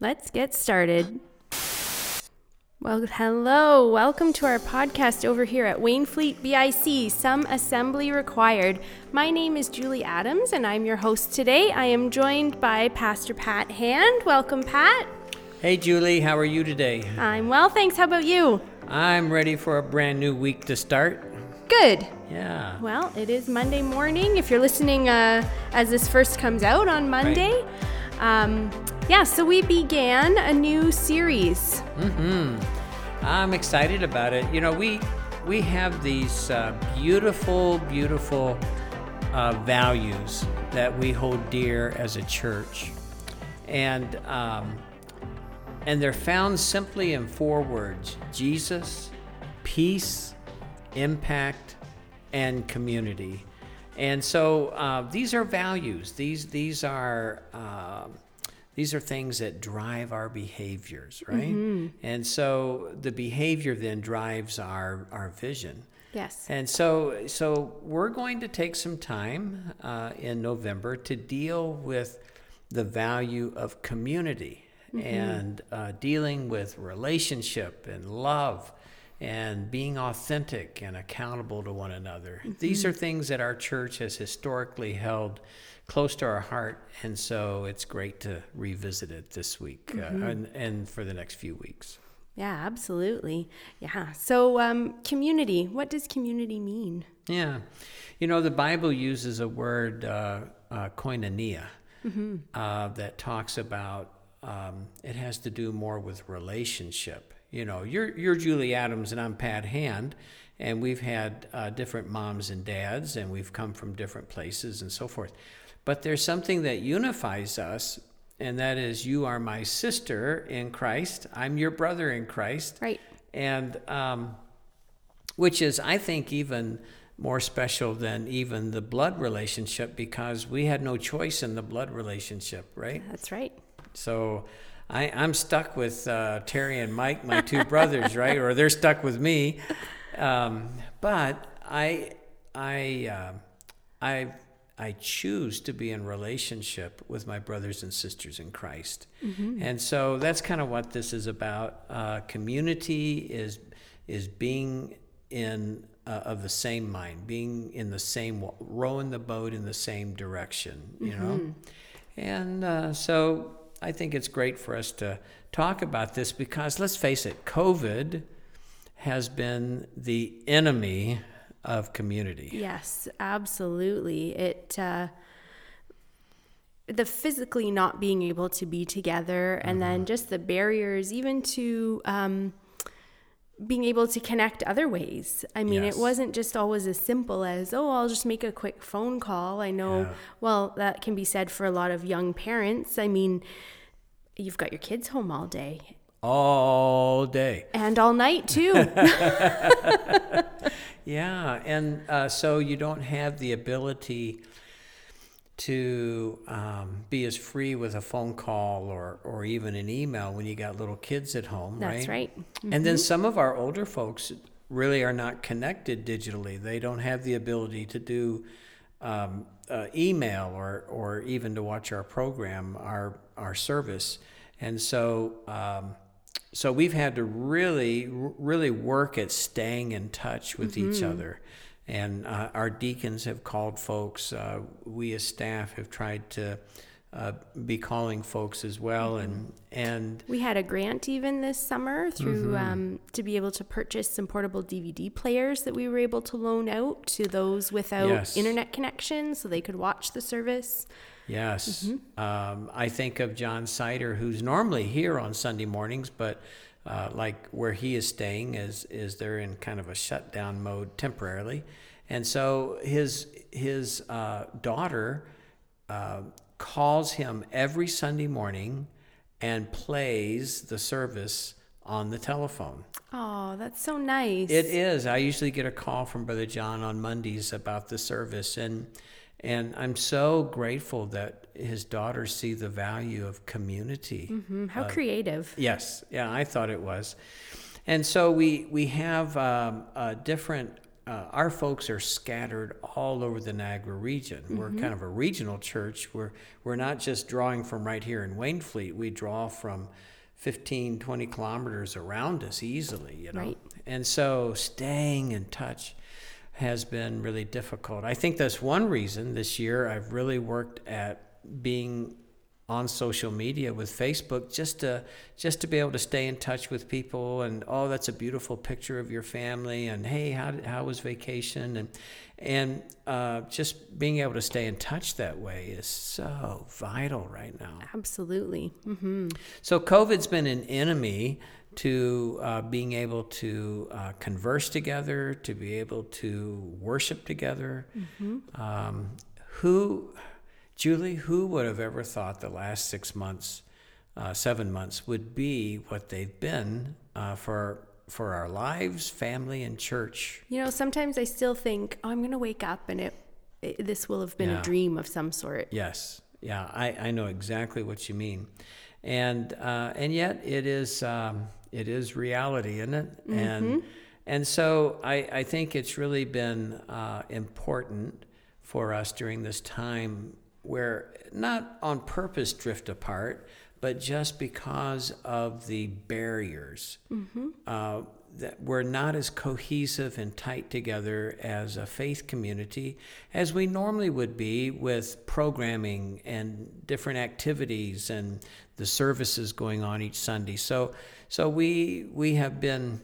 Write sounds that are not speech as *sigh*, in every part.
Let's get started. Well, hello. Welcome to our podcast over here at Wainfleet BIC, Some Assembly Required. My name is Julie Adams and I'm your host today. I am joined by Pastor Pat Hand. Welcome, Pat. Hey, Julie, how are you today? I'm well, thanks. How about you? I'm ready for a brand new week to start. Good. Yeah. Well, it is Monday morning. If you're listening uh, as this first comes out on Monday, um, yeah, so we began a new series. Mm-hmm. I'm excited about it. You know, we we have these uh, beautiful, beautiful uh, values that we hold dear as a church, and um, and they're found simply in four words: Jesus, peace, impact, and community. And so uh, these are values. These these are uh, these are things that drive our behaviors, right? Mm-hmm. And so the behavior then drives our our vision. Yes. And so so we're going to take some time uh, in November to deal with the value of community mm-hmm. and uh, dealing with relationship and love and being authentic and accountable to one another. Mm-hmm. These are things that our church has historically held close to our heart, and so it's great to revisit it this week uh, mm-hmm. uh, and, and for the next few weeks. Yeah, absolutely. Yeah. So, um, community, what does community mean? Yeah. You know, the Bible uses a word, uh, uh, koinonia, mm-hmm. uh, that talks about um, it has to do more with relationship. You know, you're you're Julie Adams and I'm Pat Hand, and we've had uh, different moms and dads, and we've come from different places and so forth. But there's something that unifies us, and that is you are my sister in Christ. I'm your brother in Christ. Right. And um, which is, I think, even more special than even the blood relationship because we had no choice in the blood relationship, right? That's right. So I, I'm stuck with uh, Terry and Mike, my two *laughs* brothers, right? Or they're stuck with me. Um, but I, I, uh, I, I choose to be in relationship with my brothers and sisters in Christ, mm-hmm. and so that's kind of what this is about. Uh, community is is being in uh, of the same mind, being in the same rowing the boat in the same direction, you mm-hmm. know, and uh, so I think it's great for us to talk about this because let's face it, COVID has been the enemy of community. Yes, absolutely. It uh, the physically not being able to be together, and mm-hmm. then just the barriers, even to um, being able to connect other ways. I mean, yes. it wasn't just always as simple as, oh, I'll just make a quick phone call. I know, yeah. well, that can be said for a lot of young parents. I mean, you've got your kids home all day. All day. And all night, too. *laughs* *laughs* yeah. And uh, so you don't have the ability to um, be as free with a phone call or, or even an email when you got little kids at home, That's right? right. Mm-hmm. And then some of our older folks really are not connected digitally. They don't have the ability to do um, uh, email or, or even to watch our program, our, our service. And so, um, so we've had to really, really work at staying in touch with mm-hmm. each other. And uh, our deacons have called folks. Uh, we as staff have tried to uh, be calling folks as well, and and we had a grant even this summer through mm-hmm. um, to be able to purchase some portable DVD players that we were able to loan out to those without yes. internet connection, so they could watch the service. Yes, mm-hmm. um, I think of John Sider, who's normally here on Sunday mornings, but uh, like where he is staying is is they're in kind of a shutdown mode temporarily, and so his his uh, daughter uh, calls him every Sunday morning and plays the service on the telephone. Oh, that's so nice. It is. I usually get a call from Brother John on Mondays about the service and and I'm so grateful that his daughters see the value of community. Mm-hmm. How uh, creative. Yes. Yeah, I thought it was. And so we we have um, uh, different uh, our folks are scattered all over the Niagara region. We're kind of a regional church. We're, we're not just drawing from right here in Wainfleet, we draw from 15, 20 kilometers around us easily, you know. Right. And so staying in touch has been really difficult. I think that's one reason this year I've really worked at being on social media with Facebook just to just to be able to stay in touch with people and oh that's a beautiful picture of your family and hey how did, how was vacation and and uh, just being able to stay in touch that way is so vital right now. Absolutely. hmm So COVID's been an enemy to uh, being able to uh, converse together, to be able to worship together. Um, who, Julie, who would have ever thought the last six months, uh, seven months, would be what they've been uh, for for our lives, family, and church? You know, sometimes I still think, oh, I'm going to wake up and it, it this will have been Yeah. a dream of some sort. Yes, yeah, I, I know exactly what you mean, and uh, and yet it is um, it is reality, isn't it? And and so I, I think it's really been uh, important for us during this time where not on purpose drift apart, but just because of the barriers uh, that we're not as cohesive and tight together as a faith community as we normally would be with programming and different activities and the services going on each Sunday. So, so we we have been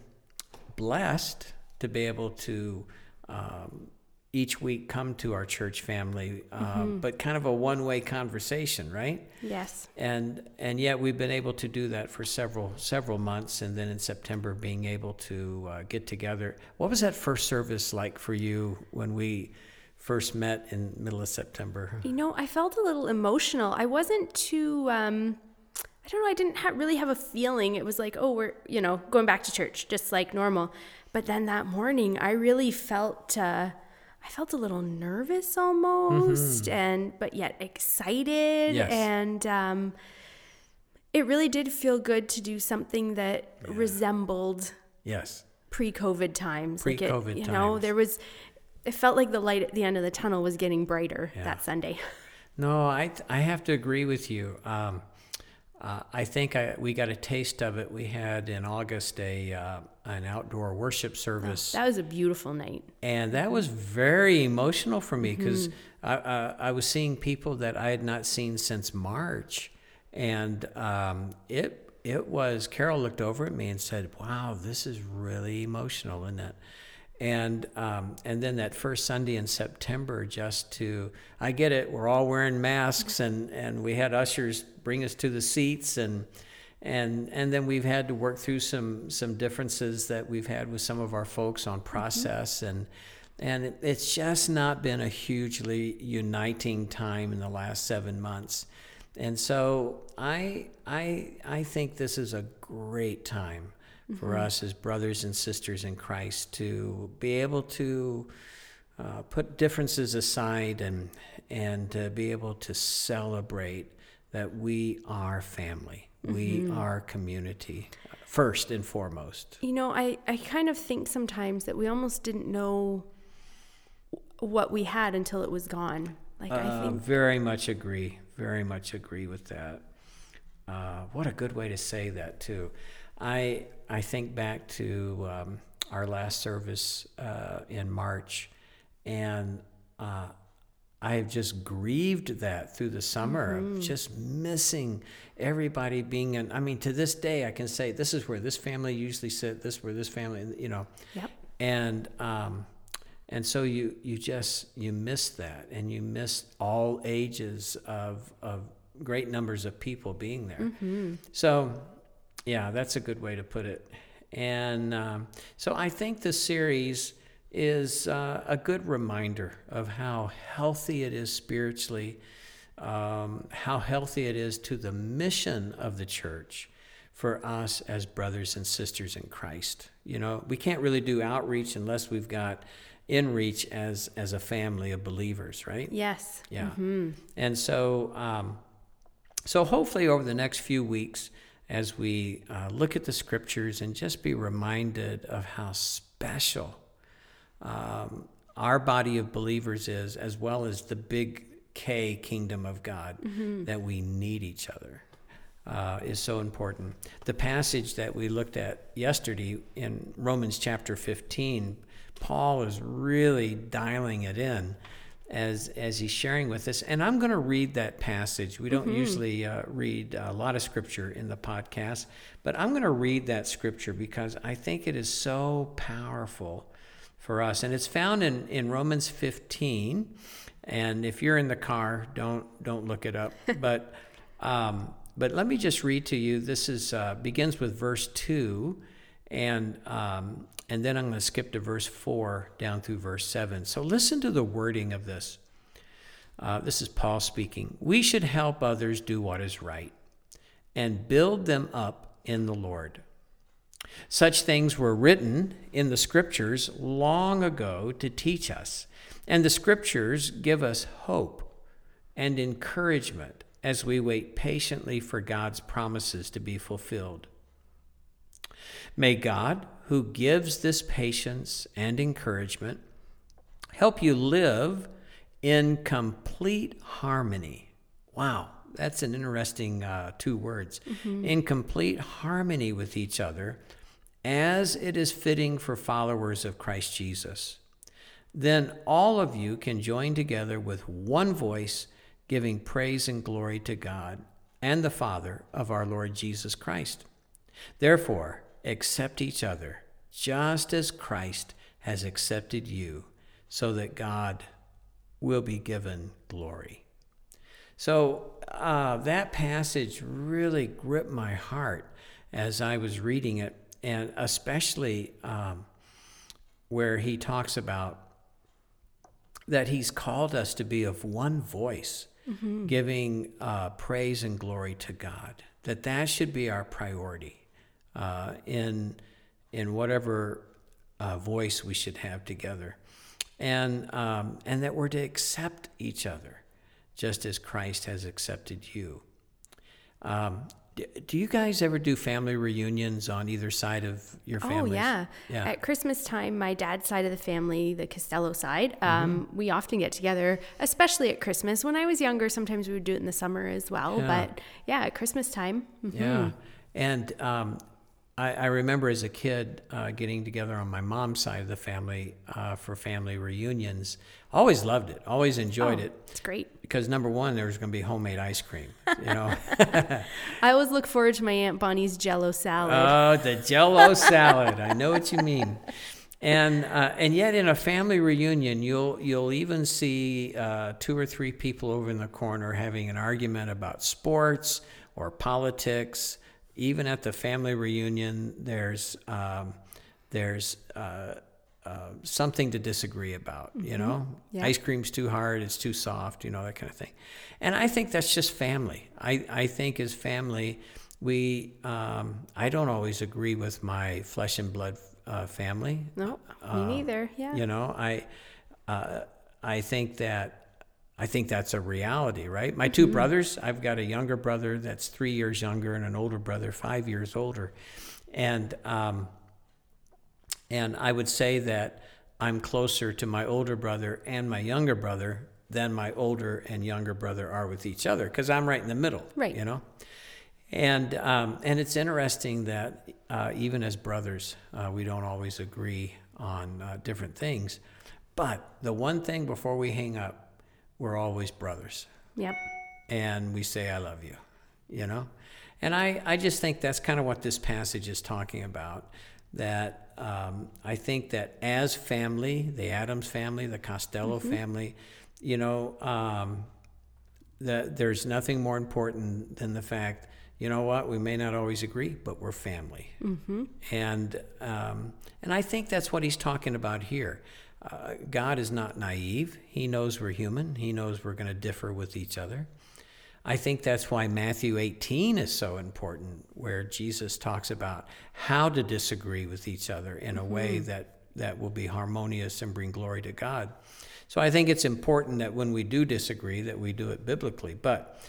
blessed to be able to um, each week come to our church family, uh, but kind of a one-way conversation, right? Yes. and and yet we've been able to do that for several several months and then in september being able to uh, get together what was that first service like for you when we first met in middle of september You know, I felt a little emotional. I wasn't too, um, I don't know, I didn't ha- really have a feeling. It was like, oh, we're, you know, going back to church, just like normal. But then that morning, I really felt, uh, I felt a little nervous almost, and, but yet excited. Yes. And, um, it really did feel good to do something that resembled yes pre-COVID times. Like it- Pre-COVID you know, times. there was. It felt like the light at the end of the tunnel was getting brighter Yeah. that Sunday. no i i have to agree with you um, uh, I think I, we got a taste of it. We had in August a uh, an outdoor worship service. That was a beautiful night. and that was very emotional for me because I, I, I was seeing people that I had not seen since March, and um, it it was. Carol looked over at me and said, "Wow, this is really emotional, isn't it?" And um, and then that first Sunday in September, just to I get it, we're all wearing masks, and and we had ushers bring us to the seats and and and then we've had to work through some some differences that we've had with some of our folks on process. And and it's just not been a hugely uniting time in the last seven months. And so i i i think this is a great time for us as brothers and sisters in christ to be able to uh, put differences aside and and to be able to celebrate that we are family, we are community, first and foremost. You know, I, I kind of think sometimes that we almost didn't know what we had until it was gone. Like, I Uh, think, very much agree. Very much agree with that. Uh, what a good way to say that too. I I think back to um, our last service uh, in March, and uh, I have just grieved that through the summer of just missing everybody being in. I mean, to this day, I can say this is where this family usually sit. This is where this family, you know yep. and um, and so you you just you miss that and you miss all ages of of great numbers of people being there so yeah that's a good way to put it and um, so i think the series is uh, a good reminder of how healthy it is spiritually um, how healthy it is to the mission of the church for us as brothers and sisters in Christ. You know, we can't really do outreach unless we've got in reach as as a family of believers, right? Yes. Yeah. And so, um, so hopefully over the next few weeks, as we uh, look at the scriptures and just be reminded of how special um, our body of believers is, as well as the big K kingdom of God, that we need each other. Uh, is so important. The passage that we looked at yesterday in Romans chapter 15, Paul is really dialing it in as as he's sharing with us. And I'm going to read that passage. We don't usually uh, read a lot of scripture in the podcast, but I'm going to read that scripture because I think it is so powerful for us. And it's found in, in Romans 15. And if you're in the car, don't don't look it up. *laughs* but um, but let me just read to you. This is uh, begins with verse two, and um, and then I'm going to skip to verse four down through verse seven. So listen to the wording of this. Uh, this is Paul speaking. We should help others do what is right, and build them up in the Lord. Such things were written in the scriptures long ago to teach us, and the scriptures give us hope and encouragement as we wait patiently for God's promises to be fulfilled. May God, who gives this patience and encouragement, help you live in complete harmony. Wow, that's an interesting uh, two words. In complete harmony with each other, as it is fitting for followers of Christ Jesus. Then all of you can join together with one voice, giving praise and glory to God and the Father of our Lord Jesus Christ. Therefore, accept each other, just as Christ has accepted you, so that God will be given glory. So uh, that passage really gripped my heart as I was reading it, and especially um, where he talks about that he's called us to be of one voice, giving uh, praise and glory to God. That that should be our priority uh, in in whatever uh, voice we should have together, and um, and that we're to accept each other, just as Christ has accepted you. Um, do you guys ever do family reunions on either side of your family? Oh yeah. Yeah. At Christmas time, my dad's side of the family, the Costello side, Mm-hmm. um, we often get together, especially at Christmas. When I was younger, sometimes we would do it in the summer as well. Yeah. But yeah, at Christmas time. mhm. Yeah. And um, I, I remember as a kid uh, getting together on my mom's side of the family uh, for family reunions. Always loved it. Always enjoyed Oh, it It's great. because number one, there was going to be homemade ice cream. You know, *laughs* I always look forward to my Aunt Bonnie's Jello salad. oh, the Jello salad. I know what you mean. And uh, and yet in a family reunion, you'll you'll even see uh, two or three people over in the corner having an argument about sports or politics. Even at the family reunion, there's um, there's uh, uh, something to disagree about. You know, Yeah. ice cream's too hard, it's too soft. You know that kind of thing. And I think that's just family. I I think as family, we um, I don't always agree with my flesh and blood uh, family. no, me neither. Yeah. You know, I uh, I think that I think that's a reality, right? My 2 brothers, I've got a younger brother that's three years younger and an older brother five years older, and um, and I would say that I'm closer to my older brother and my younger brother than my older and younger brother are with each other because I'm right in the middle, Right. You know. And um, and it's interesting that uh, even as brothers, uh, we don't always agree on uh, different things. But the one thing before we hang up, we're always brothers, Yep. and we say "I love you," you know. And I I just think that's kind of what this passage is talking about. That um, I think that as family, the Adams family, the Costello family, you know, um, that there's nothing more important than the fact, you know what, we may not always agree, but we're family. Mm-hmm. And um, and I think that's what he's talking about here. Uh, God is not naive. He knows we're human. He knows we're going to differ with each other. I think that's why Matthew 18 is so important, where Jesus talks about how to disagree with each other in a way that, that will be harmonious and bring glory to God. So I think it's important that when we do disagree, that we do it biblically. But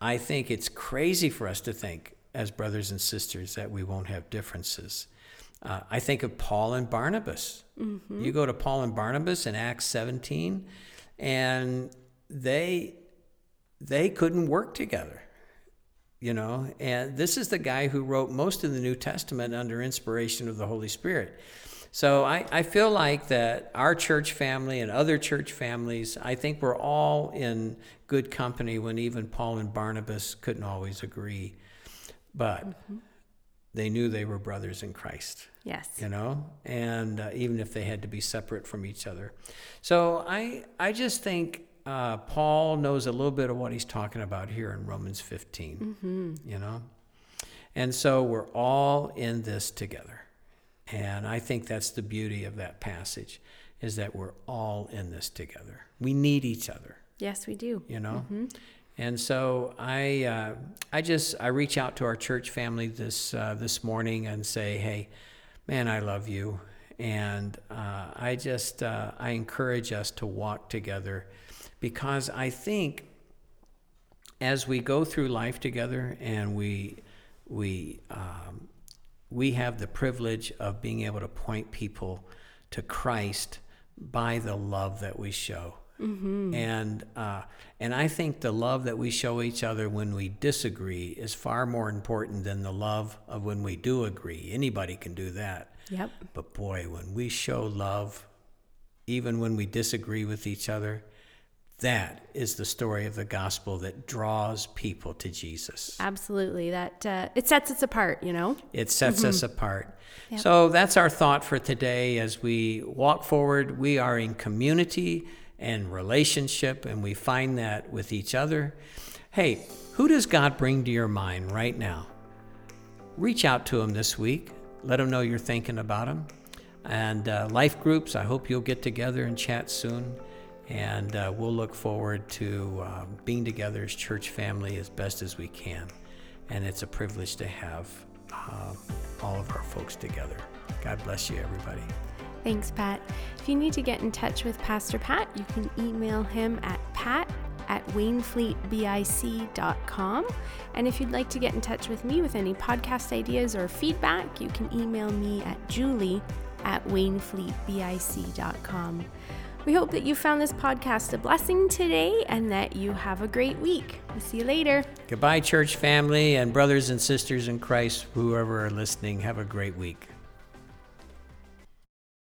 I think it's crazy for us to think, as brothers and sisters, that we won't have differences. Uh, I think of Paul and Barnabas. Mm-hmm. You go to Paul and Barnabas in Acts 17, and they they couldn't work together you know and this is the guy who wrote most of the new testament under inspiration of the holy spirit so I, I feel like that our church family and other church families i think we're all in good company when even paul and barnabas couldn't always agree but mm-hmm. They knew they were brothers in christ yes you know and uh, even if they had to be separate from each other so i i just think uh, Paul knows a little bit of what he's talking about here in Romans 15, mm-hmm. you know? And so we're all in this together. And I think that's the beauty of that passage is that we're all in this together. We need each other. Yes, we do. You know? Mm-hmm. And so I, uh, I just I reach out to our church family this uh, this morning and say, hey, man, I love you, and uh, I just uh, I encourage us to walk together because I think as we go through life together and we we um, we have the privilege of being able to point people to Christ by the love that we show. Mm-hmm. And uh, and I think the love that we show each other when we disagree is far more important than the love of when we do agree. Anybody can do that. Yep. But boy, when we show love, even when we disagree with each other, that is the story of the gospel that draws people to Jesus. Absolutely. That uh, it sets us apart, you know. It sets mm-hmm. us apart. Yep. So that's our thought for today as we walk forward. We are in community and relationship and we find that with each other. Hey, who does God bring to your mind right now? Reach out to him this week. Let him know you're thinking about him. And uh, life groups, I hope you'll get together and chat soon. And uh, we'll look forward to uh, being together as church family as best as we can. And it's a privilege to have uh, all of our folks together. God bless you, everybody. Thanks, Pat. If you need to get in touch with Pastor Pat, you can email him at pat at wainfleetbic.com. And if you'd like to get in touch with me with any podcast ideas or feedback, you can email me at julie at wainfleetbic.com. We hope that you found this podcast a blessing today and that you have a great week. We'll see you later. Goodbye, church family and brothers and sisters in Christ, whoever are listening. Have a great week.